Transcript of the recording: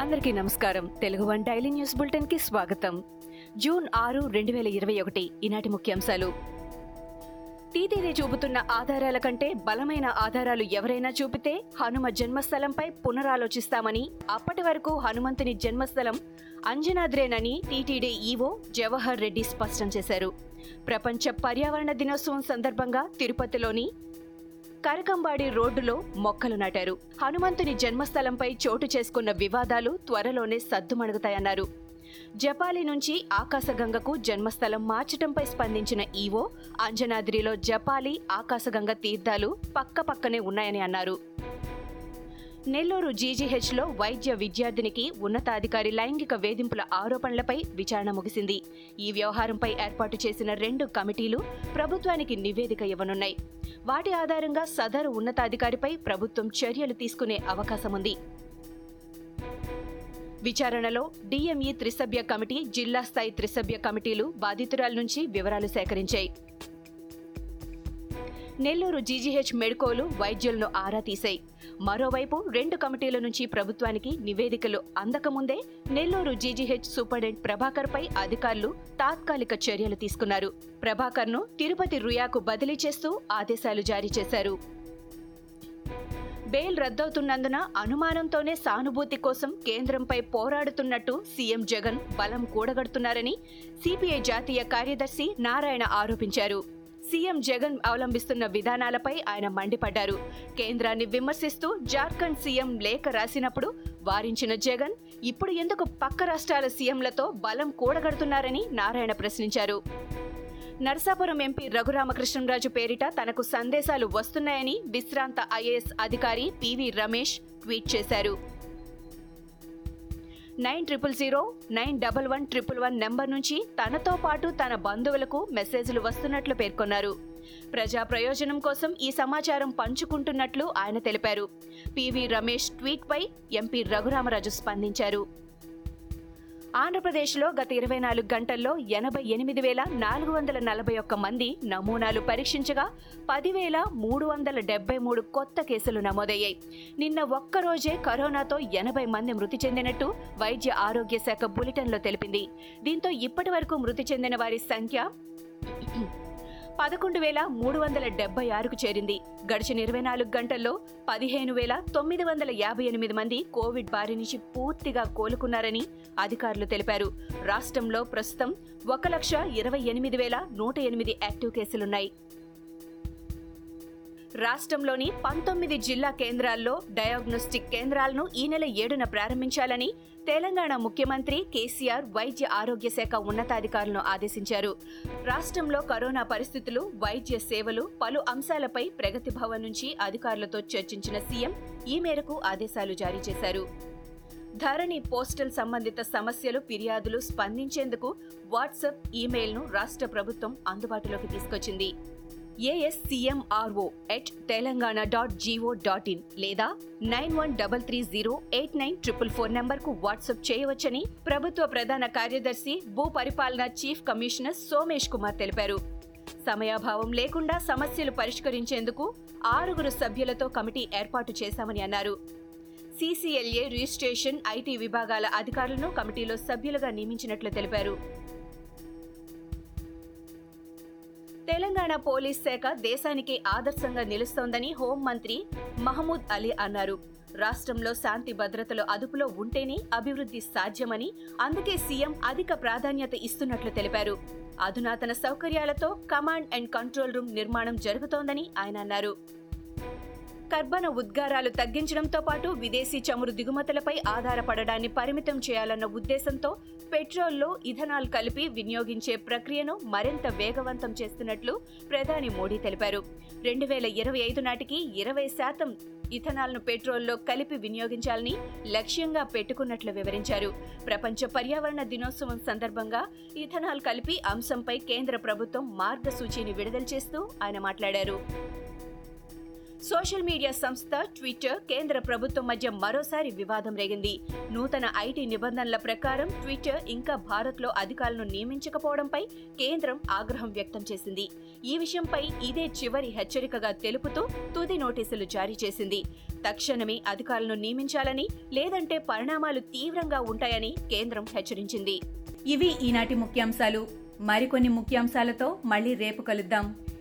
అందరికీ నమస్కారం. Telugu one daily news బులెటిన్కి స్వాగతం. జూన్ ఆరు రెండు వేల ఇరవై ఒకటి ఈనాటి ముఖ్యాంశాలు. టీటీడీ చూపుతున్న ఆధారాల కంటే బలమైన ఆధారాలు ఎవరైనా చూపితే హనుమ జన్మస్థలంపై పునరాలోచిస్తామని అప్పటి వరకు హనుమంతుని జన్మస్థలం అంజనాద్రేనని టీటీడీ ఈవో జవహర్ రెడ్డి స్పష్టం చేశారు. ప్రపంచ పర్యావరణ దినోత్సవం సందర్భంగా తిరుపతిలోని కరకంబాడి రోడ్డులో మొక్కలు నాటారు. హనుమంతుని జన్మస్థలంపై చోటు చేసుకున్న వివాదాలు త్వరలోనే సద్దుమణుగుతాయన్నారు. జపాలి నుంచి ఆకాశగంగకు జన్మస్థలం మార్చటంపై స్పందించిన ఈవో అంజనాద్రిలో జపాలి ఆకాశగంగ తీర్థాలు పక్కపక్కనే ఉన్నాయని అన్నారు. నెల్లూరు జీజీహెచ్లో వైద్య విద్యార్థినికి ఉన్నతాధికారి లైంగిక వేధింపుల ఆరోపణలపై విచారణ ముగిసింది. ఈ వ్యవహారంపై ఏర్పాటు చేసిన రెండు కమిటీలు ప్రభుత్వానికి నివేదిక ఇవ్వనున్నాయి. వాటి ఆధారంగా సదరు ఉన్నతాధికారిపై ప్రభుత్వం చర్యలు తీసుకునే అవకాశం ఉంది విచారణలో డిఎంఈ త్రిసభ్య కమిటీ జిల్లా స్థాయి త్రిసభ్య కమిటీలు బాధితురాల నుంచి వివరాలు సేకరించాయి. నెల్లూరు జీజీహెచ్ మెడ్కోలు వైద్యులను ఆరా తీశాయి. మరోవైపు రెండు కమిటీల నుంచి ప్రభుత్వానికి నివేదికలు అందకముందే నెల్లూరు జీజీహెచ్ సూపరింటెండెంట్ ప్రభాకర్ పై అధికారులు తాత్కాలిక చర్యలు తీసుకున్నారు. ప్రభాకర్ను తిరుపతి రుయాకు బదిలీ చేస్తూ ఆదేశాలు జారీ చేశారు. బెయిల్ రద్దవుతున్నందున అనుమానంతోనే సానుభూతి కోసం కేంద్రంపై పోరాడుతున్నట్టు సీఎం జగన్ బలం కూడగడుతున్నారని సిపిఐ జాతీయ కార్యదర్శి నారాయణ ఆరోపించారు. సీఎం జగన్ అవలంబిస్తున్న విధానాలపై ఆయన మండిపడ్డారు. కేంద్రాన్ని విమర్శిస్తూ జార్ఖండ్ సీఎం లేఖ రాసినప్పుడు వారించిన జగన్ ఇప్పుడు ఎందుకు పక్క రాష్ట్రాల సీఎంలతో బలం కూడగడుతున్నారని నారాయణ ప్రశ్నించారు. నరసాపురం ఎంపీ రఘురామకృష్ణరాజు పేరిట తనకు సందేశాలు వస్తున్నాయని విశ్రాంత ఐఏఎస్ అధికారి పివి రమేష్ ట్వీట్ చేశారు. Nine triple zero nine double one triple one number నుంచి తనతో పాటు తన బంధువులకు మెసేజ్లు వస్తున్నట్లు పేర్కొన్నారు. ప్రజా ప్రయోజనం కోసం ఈ సమాచారం పంచుకుంటున్నట్లు ఆయన తెలిపారు. పివి రమేష్ ట్వీట్పై ఎంపీ రఘురామరాజు స్పందించారు. ఆంధ్రప్రదేశ్లో గత ఇరవై నాలుగు గంటల్లో ఎనభై ఎనిమిది వేల నాలుగు వందల నలభై ఒక్క మంది నమూనాలు పరీక్షించగా పదివేల మూడు వందల డెబ్బై మూడు కొత్త కేసులు నమోదయ్యాయి. నిన్న ఒక్కరోజే కరోనాతో ఎనభై మంది మృతి చెందినట్టు వైద్య ఆరోగ్య శాఖ బులెటిన్లో తెలిపింది. దీంతో ఇప్పటి వరకు మృతి చెందిన వారి సంఖ్య పదకొండు వేల మూడు వందల డెబ్బై ఆరుకు చేరింది. గడిచిన ఇరవై నాలుగు గంటల్లో పదిహేను వేల తొమ్మిది వందల యాభై ఎనిమిది మంది కోవిడ్ బారి నుంచి పూర్తిగా కోలుకున్నారని అధికారులు తెలిపారు. రాష్ట్రంలో ప్రస్తుతం ఒక లక్ష ఇరవై ఎనిమిది వేల నూట ఎనిమిది యాక్టివ్ కేసులున్నాయి. రాష్ట్రంలోని పంతొమ్మిది జిల్లా కేంద్రాల్లో డయాగ్నోస్టిక్ కేంద్రాలను ఈ నెల ఏడున ప్రారంభించాలని తెలంగాణ ముఖ్యమంత్రి కేసీఆర్ వైద్య ఆరోగ్య శాఖ ఉన్నతాధికారులను ఆదేశించారు. రాష్ట్రంలో కరోనా పరిస్థితులు వైద్య సేవలు పలు అంశాలపై ప్రగతి భవన్ నుంచి అధికారులతో చర్చించిన సీఎం ఈ మేరకు ఆదేశాలు జారీ చేశారు. ధరణి పోస్టల్ సంబంధిత సమస్యలు ఫిర్యాదులు స్పందించేందుకు వాట్సాప్ ఈమెయిల్ను రాష్ట్ర ప్రభుత్వం అందుబాటులోకి తీసుకొచ్చింది. ASCMRO at Telangana dot GO dot in లేదా nine one double three zero eight nine triple four నంబర్కు వాట్సాప్ చేయవచ్చని ప్రభుత్వ ప్రధాన కార్యదర్శి భూ పరిపాలన చీఫ్ కమిషనర్ సోమేష్ కుమార్ తెలిపారు. సమయాభావం లేకుండా సమస్యలు పరిష్కరించేందుకు ఆరుగురు సభ్యులతో కమిటీ ఏర్పాటు చేశామని అన్నారు. సీసీఎల్ఏ రిజిస్ట్రేషన్ ఐటీ విభాగాల అధికారులను కమిటీలో సభ్యులుగా నియమించినట్లు తెలిపారు. తెలంగాణ పోలీస్ శాఖ దేశానికి ఆదర్శంగా నిలుస్తోందని హోంమంత్రి మహమూద్ అలీ అన్నారు. రాష్ట్రంలో శాంతి భద్రతలు అదుపులో ఉంటేనే అభివృద్ధి సాధ్యమని అందుకే సీఎం అధిక ప్రాధాన్యత ఇస్తున్నట్లు తెలిపారు. అధునాతన సౌకర్యాలతో కమాండ్ అండ్ కంట్రోల్ రూమ్ నిర్మాణం జరుగుతోందని ఆయన అన్నారు. కర్బన ఉద్గారాలు తగ్గించడంతో పాటు విదేశీ చమురు దిగుమతులపై ఆధారపడడాన్ని పరిమితం చేయాలన్న ఉద్దేశంతో పెట్రోల్లో ఇథనాల్ కలిపి వినియోగించే ప్రక్రియను మరింత వేగవంతం చేస్తున్నట్లు ప్రధాని మోడీ తెలిపారు. రెండు వేల ఇరవై ఐదు నాటికి ఇరవై శాతం ఇథనాల్ను పెట్రోల్లో కలిపి వినియోగించాలని లక్ష్యంగా పెట్టుకున్నట్లు వివరించారు. ప్రపంచ పర్యావరణ దినోత్సవం సందర్భంగా ఇథనాల్ కలిపి అంశంపై కేంద్ర ప్రభుత్వం మార్గసూచీని విడుదల చేస్తూ ఆయన మాట్లాడారు. సోషల్ మీడియా సంస్థ ట్విట్టర్ కేంద్ర ప్రభుత్వం మధ్య మరోసారి వివాదం రేగింది. నూతన ఐటీ నిబంధనల ప్రకారం ట్విట్టర్ ఇంకా భారత్లో అధికారులను నియమించకపోవడంపై కేంద్రం ఆగ్రహం వ్యక్తం చేసింది. ఈ విషయంపై ఇదే చివరి హెచ్చరికగా తెలుపుతూ తుది నోటీసులు జారీ చేసింది. తక్షణమే అధికారులను నియమించాలని లేదంటే పరిణామాలు తీవ్రంగా ఉంటాయని కేంద్రం హెచ్చరించింది. ఇవి ఈనాటి ముఖ్యాంశాలు. మరికొన్ని ముఖ్యాంశాలతో మళ్ళీ రేపు కలుద్దాం.